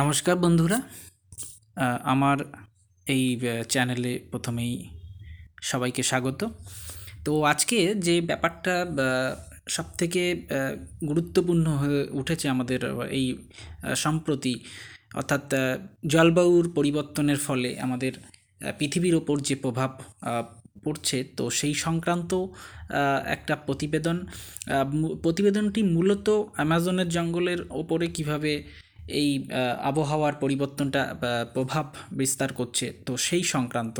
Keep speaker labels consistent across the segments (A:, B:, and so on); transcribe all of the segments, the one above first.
A: নমস্কার বন্ধুরা। আমার এই চ্যানেলে প্রথমেই সবাইকে স্বাগত। তো আজকে যে ব্যাপারটা সব থেকে গুরুত্বপূর্ণ হয়ে উঠেছে আমাদের এই সম্প্রতি, অর্থাৎ জলবায়ুর পরিবর্তনের ফলে আমাদের পৃথিবীর ওপর যে প্রভাব পড়ছে, তো সেই সংক্রান্ত একটা প্রতিবেদন প্রতিবেদনটি মূলত অ্যামাজনের জঙ্গলের ওপরে কীভাবে এই আবহাওয়ার পরিবর্তনটা প্রভাব বিস্তার করছে, তো সেই সংক্রান্ত।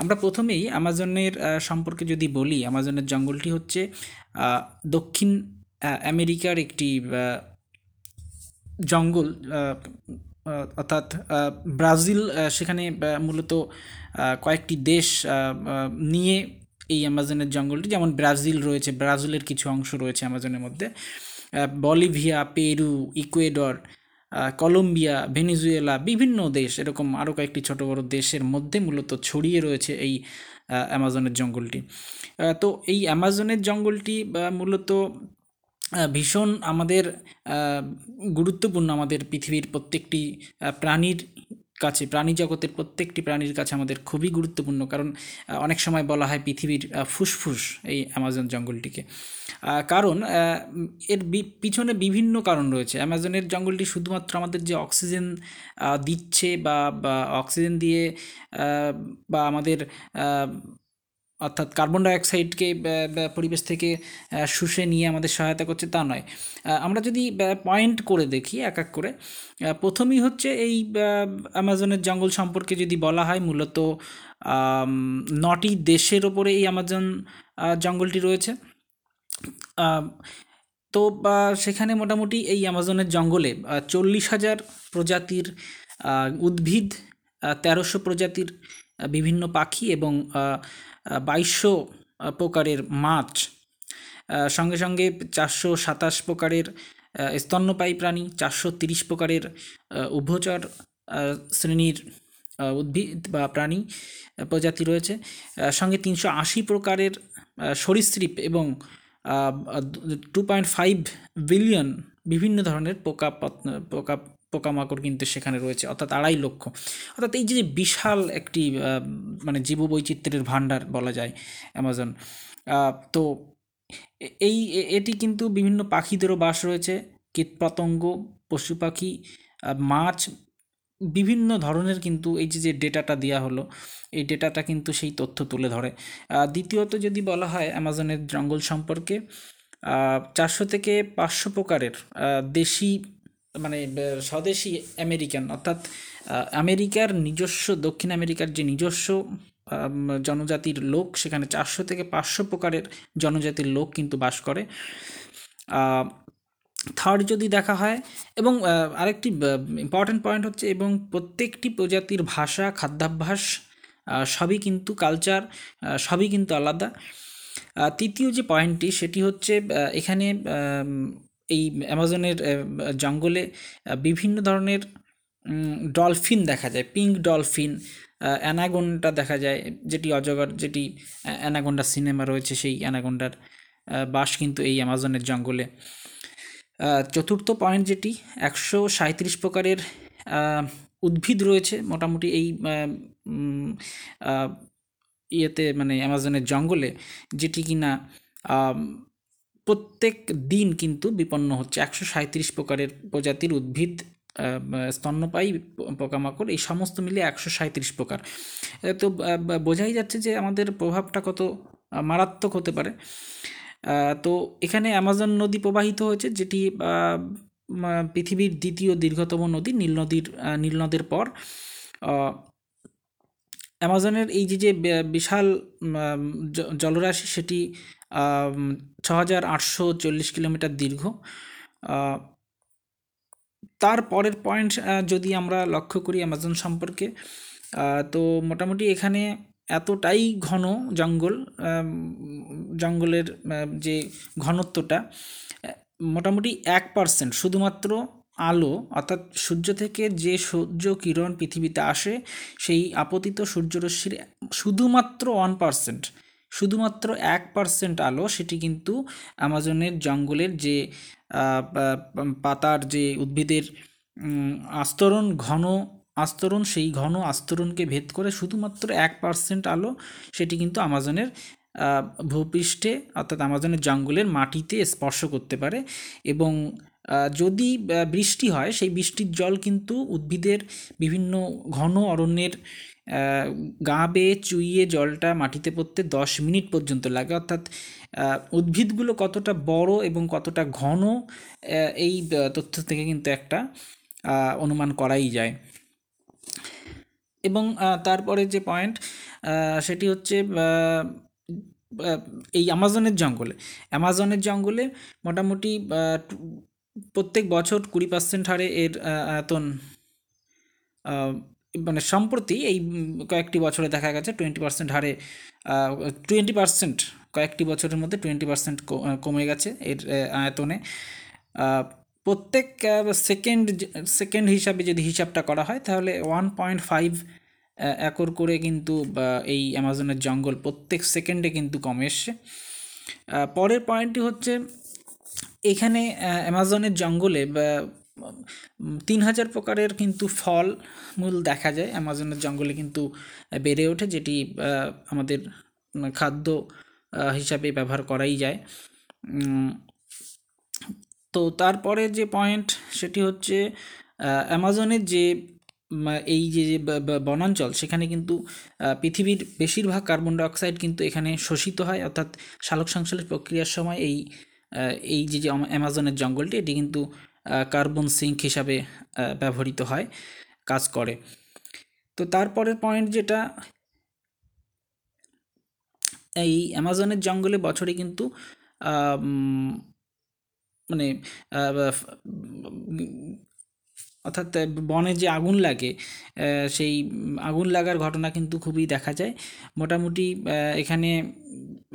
A: আমরা প্রথমেই আমাজনের সম্পর্কে যদি বলি অ্যামাজনের জঙ্গলটি হচ্ছে দক্ষিণ আমেরিকার একটি জঙ্গল অর্থাৎ ব্রাজিল সেখানে মূলত কয়েকটি দেশ নিয়ে এই অ্যামাজনের জঙ্গলটি, যেমন ব্রাজিল রয়েছে, ব্রাজিলের কিছু অংশ রয়েছে অ্যামাজনের মধ্যে Bolivia, Peru, Ecuador Colombia, Venezuela, বিভিন্ন দেশ, এরকম আরও কয়েকটি ছোট বড় দেশের মধ্যে মূলত ছড়িয়ে রয়েছে এই অ্যামাজনের জঙ্গলটি। তো এই অ্যামাজনের জঙ্গলটি মূলত ভীষণ আমাদের গুরুত্বপূর্ণ আমাদের পৃথিবীর প্রত্যেকটি প্রাণীর কাছে, প্রাণী জগতের প্রত্যেকটি প্রাণীর কাছে আমাদের খুবই গুরুত্বপূর্ণ। কারণ অনেক সময় বলা হয় পৃথিবীর ফুসফুস এই অ্যামাজন জঙ্গলটিকে। কারণ এর পিছনে বিভিন্ন কারণ রয়েছে। অ্যামাজনের জঙ্গলটি শুধুমাত্র আমাদের যে অক্সিজেন দিচ্ছে বা অক্সিজেন দিয়ে বা আমাদের অর্থাৎ কার্বন ডাইঅক্সাইডকে পরিবেশ থেকে শুষে নিয়ে আমাদের সহায়তা করছে তা নয়। আমরা যদি পয়েন্ট করে দেখি, এক এক করে প্রথমেই হচ্ছে এই অ্যামাজনের জঙ্গল সম্পর্কে যদি বলা হয়, মূলত নটি দেশের ওপরে এই অ্যামাজন জঙ্গলটি রয়েছে। তো সেখানে মোটামুটি এই অ্যামাজনের জঙ্গলে চল্লিশ হাজার প্রজাতির উদ্ভিদ তেরোশো প্রজাতির বিভিন্ন পাখি এবং বাইশশো প্রকারের মাছ। সঙ্গে সঙ্গে চারশো সাতাশ প্রকারের স্তন্যপায়ী প্রাণী, চারশো তিরিশ প্রকারের উভচর শ্রেণির উদ্ভিদ বা প্রাণী প্রজাতি রয়েছে। সঙ্গে তিনশো আশি প্রকারের সরীসৃপ এবং টু পয়েন্ট ফাইভ বিলিয়ন বিভিন্ন ধরনের পোকা পোকা পোকামাকড় কিন্তু সেখানে রয়েছে, অর্থাৎ আড়াই লক্ষ। অর্থাৎ এই যে বিশাল একটি মানে জীববৈচিত্র্যের ভাণ্ডার বলা যায় অ্যামাজন তো এই এটি কিন্তু বিভিন্ন পাখিদেরও বাস রয়েছে, কীটপতঙ্গ পশু পাখি মাছ, বিভিন্ন ধরনের কিন্তু এই যে যে ডেটাটা দেওয়া হলো, এই ডেটাটা কিন্তু সেই তথ্য তুলে ধরে। দ্বিতীয়ত যদি বলা হয় অ্যামাজনের জঙ্গল সম্পর্কে চারশো থেকে পাঁচশো প্রকারের দেশি মানে স্বদেশি আমেরিকান, অর্থাৎ আমেরিকার নিজস্ব, দক্ষিণ আমেরিকার যে নিজস্ব জনজাতির লোক, সেখানে চারশো থেকে পাঁচশো প্রকারের জনজাতির লোক কিন্তু বাস করে। থার্ড যদি দেখা হয়, এবং আরেকটি ইম্পর্ট্যান্ট পয়েন্ট হচ্ছে, এবং প্রত্যেকটি প্রজাতির ভাষা, খাদ্যাভ্যাস সবই কিন্তু কালচার সবই কিন্তু আলাদা। তৃতীয় যে পয়েন্টটি সেটি হচ্ছে এখানে এই অ্যামাজনের জঙ্গলে বিভিন্ন ধরনের ডলফিন দেখা যায়। পিঙ্ক ডলফিন আহ, অ্যানাগোন্ডা দেখা যায় যেটি অজগর যেটি অ্যানাগোন্ডা সিনেমা রয়েছে সেই অ্যানাগোন্ডার বাস কিন্তু এই অ্যামাজনের জঙ্গলে। চতুর্থ পয়েন্ট যেটি একশো সাঁইত্রিশ প্রকারের উদ্ভিদ রয়েছে। মোটামুটি এই ইয়েতে মানে অ্যামাজনের জঙ্গলে যেটি কিনা প্রত্যেক দিন কিন্তু বিপন্ন হচ্ছে। একশো সাঁইত্রিশ প্রকারের প্রজাতির উদ্ভিদ স্তন্যপায়ী পোকামাকড়, এই সমস্ত মিলে একশো সাঁইত্রিশ প্রকার। তো বোঝাই যাচ্ছে যে আমাদের প্রভাবটা কত মারাত্মক হতে পারে। তো এখানে অ্যামাজন নদী প্রবাহিত হয়েছে, যেটি পৃথিবীর দ্বিতীয় দীর্ঘতম নদী, নীল নদীর নীল পর। অ্যামাজনের এই যে যে বিশাল জলরাশি সেটি ছ হাজার আটশো চল্লিশ কিলোমিটার দীর্ঘ। তার পরের পয়েন্ট যদি আমরা লক্ষ্য করি অ্যামাজন সম্পর্কে তো মোটামুটি এখানে এতটাই ঘন জঙ্গল জঙ্গলের যে ঘনত্বটা মোটামুটি এক পার্সেন্ট। শুধুমাত্র আলো, অর্থাৎ সূর্য থেকে যে সূর্য কিরণ পৃথিবীতে আসে, সেই আপতিত সূর্যরশ্মির শুধুমাত্র ওয়ান পার্সেন্ট শুধুমাত্র এক পার্সেন্ট আলো, সেটি কিন্তু আমাজনের জঙ্গলের যে পাতার যে উদ্ভিদের আস্তরণ, ঘন আস্তরণ, সেই ঘন আস্তরণকে ভেদ করে শুধুমাত্র এক পার্সেন্ট আলো, সেটি কিন্তু আমাজনের ভূপৃষ্ঠে, অর্থাৎ আমাজনের জঙ্গলের মাটিতে স্পর্শ করতে পারে এবং যদি বৃষ্টি হয়, সেই বৃষ্টির জল কিন্তু উদ্ভিদের বিভিন্ন ঘন অরণ্যের গা বেয়ে চুইয়ে জলটা মাটিতে পড়তে দশ মিনিট পর্যন্ত লাগে। অর্থাৎ উদ্ভিদগুলো কতটা বড় এবং কতটা ঘন এই তথ্য থেকে কিন্তু একটা অনুমান করাই যায়। এবং তারপরে যে পয়েন্ট সেটি হচ্ছে এই অ্যামাজনের জঙ্গলে। অ্যামাজনের জঙ্গলে মোটামুটি প্রত্যেক বছর কুড়ি পার্সেন্ট হারে এর আয়তন মানে সম্প্রতি এই কয়েকটি বছরে দেখা গেছে টোয়েন্টি পার্সেন্ট হারে টোয়েন্টি পার্সেন্ট কয়েকটি বছরের মধ্যে টোয়েন্টি পার্সেন্ট কমে গেছে এর আয়তনে। প্রত্যেক সেকেন্ড সেকেন্ড হিসাবে যদি হিসাবটা করা হয় তাহলে ওয়ান পয়েন্ট ফাইভ একর করে কিন্তু এই অ্যামাজনের জঙ্গল প্রত্যেক সেকেন্ডে কিন্তু কমে এসছে। পরের পয়েন্টটি হচ্ছে এখানে অ্যামাজনের জঙ্গলে তিন হাজার প্রকারের কিন্তু ফল মূল দেখা যায়। অ্যামাজনের জঙ্গলে কিন্তু বেড়ে ওঠে, যেটি আমাদের খাদ্য হিসাবে ব্যবহার করাই যায়। তো তারপরে যে পয়েন্ট, সেটি হচ্ছে অ্যামাজনের যে এই যে যে বনাঞ্চল, সেখানে কিন্তু পৃথিবীর বেশিরভাগ কার্বন ডাইঅক্সাইড কিন্তু এখানে শোষিত হয়। অর্থাৎ সালোক সংশ্লেষ প্রক্রিয়ার সময় এই এই যে যে অ্যামাজনের জঙ্গলটি, এটি কিন্তু কার্বন সিঙ্ক হিসাবে ব্যবহৃত হয়, কাজ করে। তো তারপরের পয়েন্ট যেটা, এই অ্যামাজনের জঙ্গলে বছরে কিন্তু মানে অর্থাৎ বনে যে আগুন লাগে সেই আগুন লাগার ঘটনা কিন্তু খুবই দেখা যায়। মোটামুটি এখানে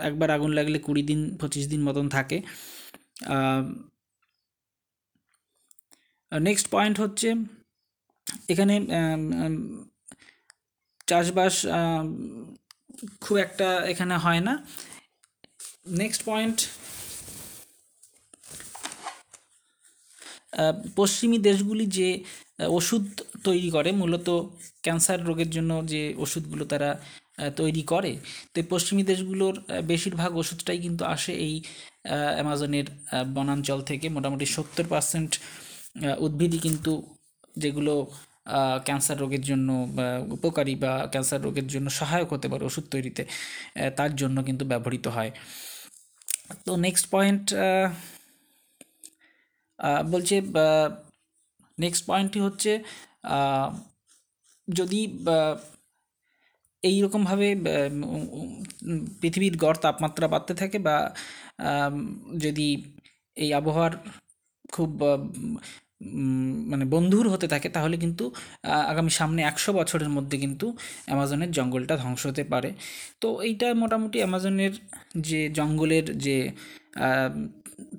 A: একবার আগুন লাগলে কুড়ি দিন, পঁচিশ দিন মতন থাকে। নেক্সট পয়েন্ট হচ্ছে, এখানে চাষবাস খুব একটা এখানে হয় না। নেক্সট পয়েন্ট পশ্চিমী দেশগুলি যে ওষুধ তৈরি করে, মূলত ক্যান্সার রোগের জন্য যে ওষুধগুলো তারা তৈরি করে, তো পশ্চিমী দেশগুলোর বেশিরভাগ ওষুধটাই কিন্তু আসে এই অ্যামাজনের বনাঞ্চল থেকে। মোটামুটি সত্তর পার্সেন্ট উদ্ভিদই কিন্তু যেগুলো ক্যান্সার রোগের জন্য উপকারী বা ক্যান্সার রোগের জন্য সহায়ক হতে পারে ওষুধ তৈরিতে তার জন্য কিন্তু ব্যবহৃত হয়। তো নেক্সট পয়েন্ট বলছে নেক্সট পয়েন্টটি হচ্ছে যদি উম, উম, পৃথিবীর গড় তাপমাত্রা বাড়তে থাকে বা যদি এই আবহাওয়ার খুব মানে বন্ধুর হতে থাকে তাহলে কিন্তু আগামী সামনে একশো বছরের মধ্যে কিন্তু অ্যামাজনের জঙ্গলটা ধ্বংস হতে পারে। তো এইটা মোটামুটি অ্যামাজনের যে জঙ্গলের যে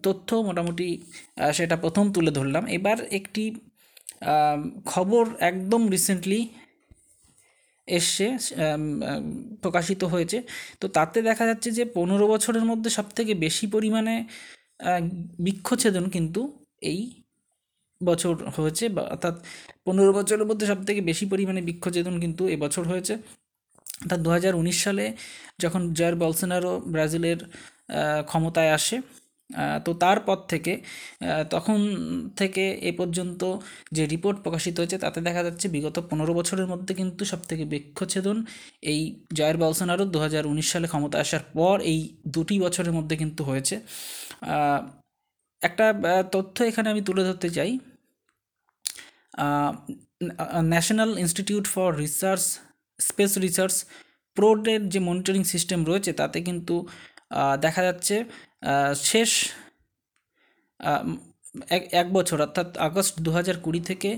A: তথ্য মোটামুটি সেটা প্রথম তুলে ধরলাম। এবার একটি খবর একদম রিসেন্টলি এসছে প্রকাশিত হয়েছে। তো তাতে দেখা যাচ্ছে যে পনেরো বছরের মধ্যে সবথেকে বেশি পরিমাণে আহ, বৃক্ষছেদন কিন্তু এই বছর হয়েছে বা অর্থাৎ পনেরো বছরের মধ্যে সবথেকে বেশি পরিমাণে বৃক্ষছেদন কিন্তু এবছর হয়েছে। অর্থাৎ দু হাজার উনিশ সালে যখন জয়ার বলসোনারো ব্রাজিলের ক্ষমতায় আসে তো তারপর থেকে তখন থেকে এ পর্যন্ত যে রিপোর্ট প্রকাশিত হয়েছে, তাতে দেখা যাচ্ছে বিগত পনেরো বছরের মধ্যে কিন্তু সবথেকে বৃক্ষচ্ছেদন এই জায়ার বলসোনারো দু সালে ক্ষমতা আসার পর এই দুটি বছরের মধ্যে কিন্তু হয়েছে। একটা তথ্য এখানে আমি তুলে ধরতে চাই। National institute for research space research প্রোডের যে মনিটরিং সিস্টেম রয়েছে, তাতে কিন্তু দেখা যাচ্ছে শেষ এক বছর অর্থাৎ আগস্ট দু হাজার কুড়ি থেকে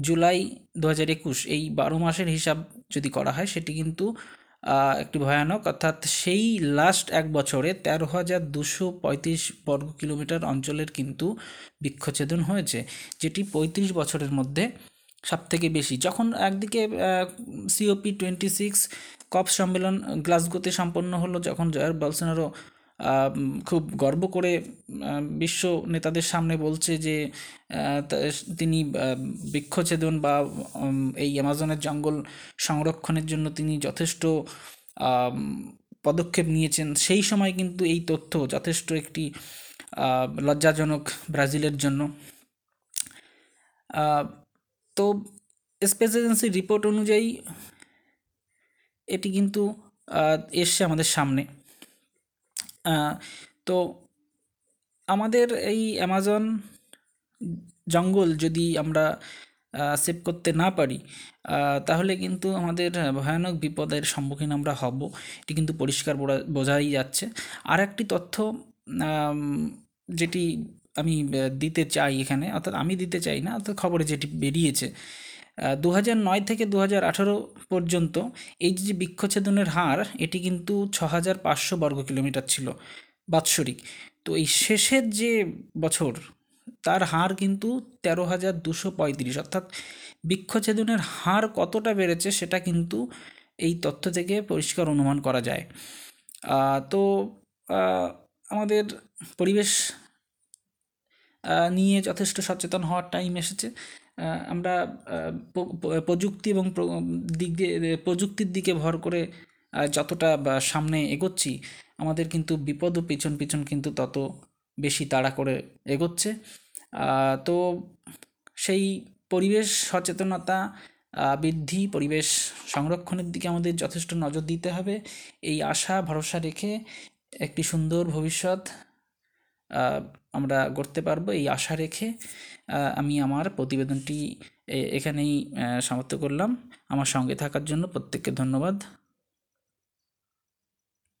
A: জুলাই দু হাজার একুশ এই বারো মাসের হিসাব যদি করা হয় সেটি কিন্তু একটি ভয়ানক অর্থাৎ সেই লাস্ট এক বছরে তেরো হাজার দুশো পঁয়ত্রিশ বর্গ কিলোমিটার অঞ্চলের কিন্তু বৃক্ষছেদন হয়েছে যেটি পঁয়ত্রিশ বছরের মধ্যে সবথেকে বেশি। যখন একদিকে সিওপি টোয়েন্টি সিক্স কপ সম্মেলন গ্লাসগোতে সম্পন্ন হলো যখন জয়ার বলসোনারো আহ, উম, খুব গর্ব করে বিশ্ব নেতাদের সামনে বলছে যে তিনি বৃক্ষছেদন বা এই অ্যামাজনের জঙ্গল সংরক্ষণের জন্য তিনি যথেষ্ট পদক্ষেপ নিয়েছেন। সেই সময় কিন্তু এই তথ্য যথেষ্ট একটি লজ্জাজনক ব্রাজিলের জন্য। তো স্পেস এজেন্সির রিপোর্ট অনুযায়ী, এটি কিন্তু এসছে আমাদের সামনে। তো আমাদের এই অ্যামাজন জঙ্গল যদি আমরা সেভ করতে না পারি তাহলে কিন্তু আমাদের ভয়ানক বিপদের সম্মুখীন আমরা হব। এটি কিন্তু পরিষ্কার বোঝা- বোঝাই যাচ্ছে। আর একটি তথ্য যেটি আমি দিতে চাই এখানে, অর্থাৎ আমি দিতে চাই না, অর্থাৎ খবরে যেটি বেরিয়েছে দু নয় থেকে দু হাজার আঠারো পর্যন্ত এই যে বৃক্ষছেদনের হার, এটি কিন্তু ছ হাজার পাঁচশো বর্গ কিলোমিটার ছিল বাৎসরিক। তো এই শেষের যে বছর, তার হার কিন্তু তেরো হাজার দুশো পঁয়ত্রিশ। অর্থাৎ বৃক্ষছেদনের হার কতটা বেড়েছে, সেটা কিন্তু এই তথ্য থেকে পরিষ্কার অনুমান করা যায়। তো আমাদের পরিবেশ নিয়ে যথেষ্ট সচেতন হওয়ার টাইম এসেছে। আমরা প্রযুক্তি এবং দিক দিয়ে, প্রযুক্তির দিকে ভর করে যতটা সামনে এগোচ্ছি, আমাদের কিন্তু বিপদ ও পিছন পিছন কিন্তু তত বেশি তাড়া করে এগোচ্ছে। তো সেই পরিবেশ সচেতনতা বৃদ্ধি, পরিবেশ সংরক্ষণের দিকে আমাদের যথেষ্ট নজর দিতে হবে। এই আশা, ভরসা রেখে একটি সুন্দর ভবিষ্যৎ আমরা গড়তে পারব এই আশা রেখে আমি আমার প্রতিবেদনটি এখানেই সমাপ্ত করলাম। আমার সঙ্গে থাকার জন্য প্রত্যেককে ধন্যবাদ।